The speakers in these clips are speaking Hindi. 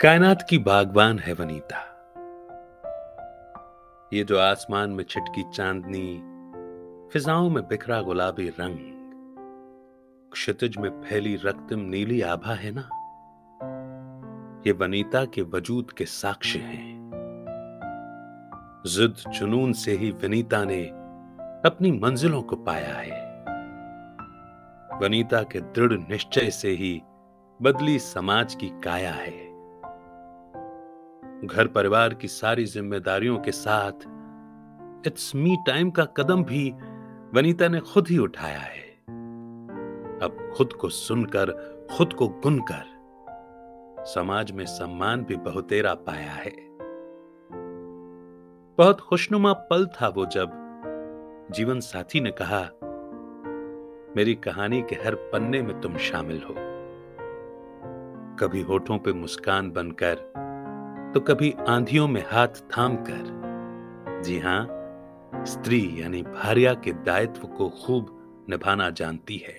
कायनात की बागबान है वनीता। ये जो आसमान में छिटकी चांदनी, फिजाओं में बिखरा गुलाबी रंग, क्षितिज में फैली रक्तिम नीली आभा है ना? ये वनीता के वजूद के साक्ष्य हैं। जिद जुनून से ही वनीता ने अपनी मंजिलों को पाया है। वनीता के दृढ़ निश्चय से ही बदली समाज की काया है। घर परिवार की सारी जिम्मेदारियों के साथ, इट्स मी टाइम का कदम भी वनीता ने खुद ही उठाया है। अब खुद को सुनकर, खुद को गुनकर, समाज में सम्मान भी बहुतेरा पाया है। बहुत खुशनुमा पल था वो जब जीवन साथी ने कहा, मेरी कहानी के हर पन्ने में तुम शामिल हो। कभी होठों पे मुस्कान बनकर तो कभी आंधियों में हाथ थाम कर जी हाँ, स्त्री यानी भार्या के दायित्व को खूब निभाना जानती है।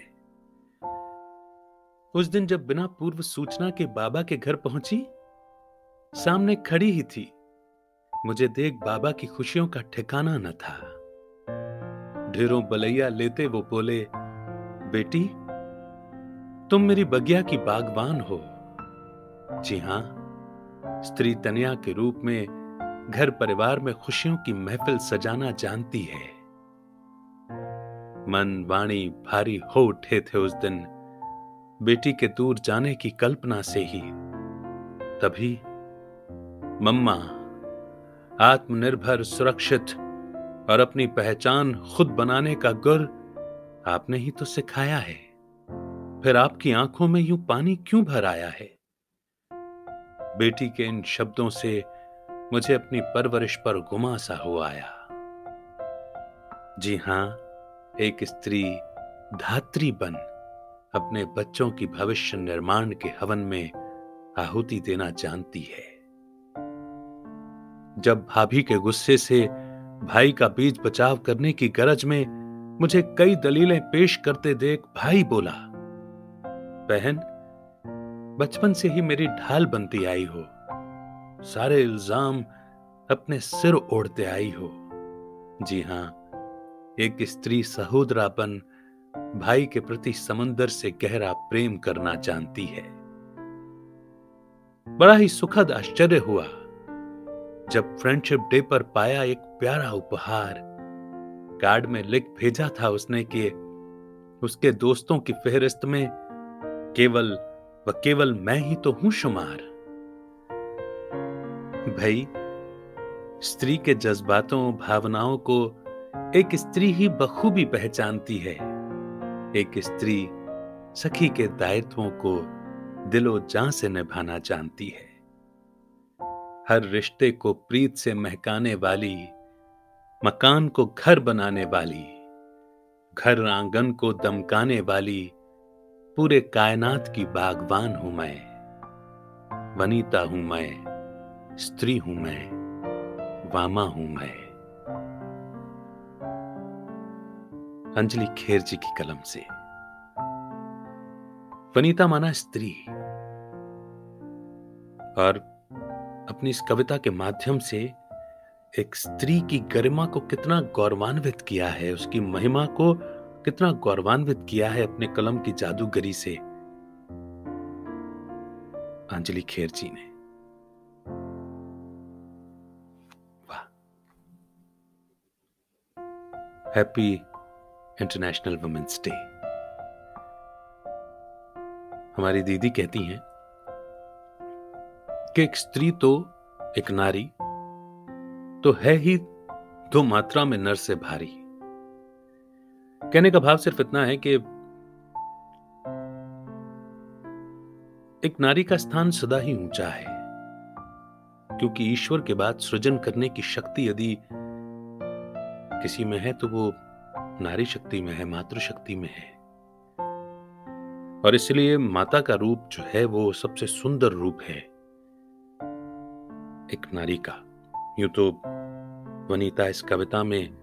उस दिन जब बिना पूर्व सूचना के बाबा के घर पहुँची, सामने खड़ी ही थी। मुझे देख बाबा की खुशियों का ठिकाना न था। ढेरों बलैया लेते वो बोले, बेटी, तुम मेरी बगिया की बागवान हो। जी हाँ स्त्री तनिया के रूप में घर परिवार में खुशियों की महफिल सजाना जानती है। मन वाणी भारी हो उठे थे उस दिन, बेटी के दूर जाने की कल्पना से ही। तभी, मम्मा, आत्मनिर्भर, सुरक्षित और अपनी पहचान खुद बनाने का गुर आपने ही तो सिखाया है। फिर आपकी आँखों में यूँ पानी क्यों भर आया है? बेटी के इन शब्दों से मुझे अपनी परवरिश पर गुमासा हो आया। जी हाँ, एक स्त्री धात्री बन अपने बच्चों की भविष्य निर्माण के हवन में आहुति देना जानती है। जब भाभी के गुस्से से भाई का बीज बचाव करने की गरज में मुझे कई दलीलें पेश करते देख भाई बोला, बहन बचपन से ही मेरी ढाल बनती आई हो। सारे इल्ज़ाम अपने सिर ओढ़ते आई हो। जी हाँ, एक स्त्री सहोदरापन भाई के प्रति समंदर से गहरा प्रेम करना जानती है। बड़ा ही सुखद आश्चर्य हुआ जब फ्रेंडशिप डे पर पाया एक प्यारा उपहार। कार्ड में लिख भेजा था उसने कि उसके दोस्तों की फेहरिस्त में केवल वह केवल मैं ही तो हूँ शुमार। भाई, स्त्री के जज्बातों भावनाओं को एक स्त्री ही बखूबी पहचानती है। एक स्त्री सखी के दायित्वों को दिलो जान से निभाना जानती है। हर रिश्ते को प्रीत से महकाने वाली, मकान को घर बनाने वाली, घर आँगन को दमकाने वाली पूरे कायनात की बागवान हूँ मैं। वनीता हूँ मैं, स्त्री हूँ मैं, वामा हूँ मैं। अंजलि खेर जी की कलम से। वनीता माना स्त्री। और अपनी इस कविता के माध्यम से एक स्त्री की गरिमा को कितना गौरवान्वित किया है, उसकी महिमा को कितना गौरवान्वित किया है अपने कलम की जादूगरी से। अंजलि खेर जी ने। Happy international women's day. हमारी दीदी कहती हैं कि एक स्त्री तो एक नारी तो है ही दो मात्रा में नर से भारी। कहने का भाव सिर्फ़ इतना है कि एक नारी का स्थान सदा ही ऊँचा है, क्योंकि ईश्वर के बाद सृजन करने की शक्ति यदि किसी में है तो वो नारी शक्ति में है मातृशक्ति में है। और इसलिए माता का रूप जो है, वो सबसे सुंदर रूप है एक नारी का। यूँ तो वनीता इस कविता में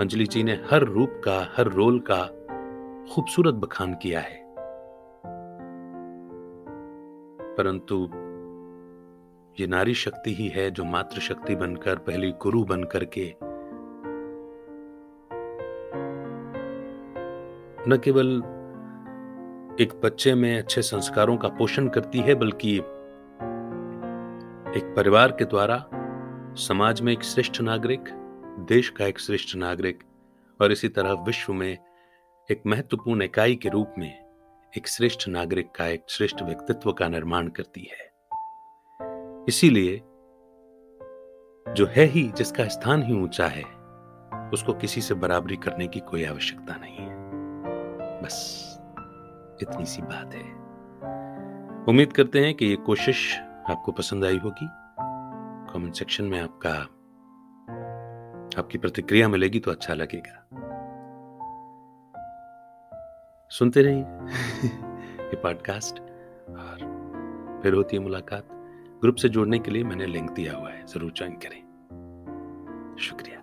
अंजलि जी ने हर रूप का, हर रोल का खूबसूरत बखान किया है। परंतु ये नारी शक्ति ही है जो मातृ शक्ति बनकर, पहली गुरु बनकर के न केवल एक बच्चे में अच्छे संस्कारों का पोषण करती है, बल्कि एक परिवार के द्वारा, समाज में एक श्रेष्ठ नागरिक देश का एक श्रेष्ठ नागरिक और इसी तरह विश्व में एक महत्वपूर्ण इकाई के रूप में एक श्रेष्ठ नागरिक का एक श्रेष्ठ व्यक्तित्व का निर्माण करती है। इसीलिए जो है ही जिसका स्थान ही ऊँचा है, उसको किसी से बराबरी करने की कोई आवश्यकता नहीं है। बस इतनी सी बात है। उम्मीद करते हैं कि ये कोशिश आपको पसंद आई होगी। कमेंट सेक्शन में आपका आपकी प्रतिक्रिया मिलेगी तो अच्छा लगेगा। सुनते रहिए ये पॉडकास्ट और फिर होती है मुलाकात। ग्रुप से जुड़ने के लिए मैंने लिंक दिया हुआ है, ज़रूर ज्वाइन करें। शुक्रिया।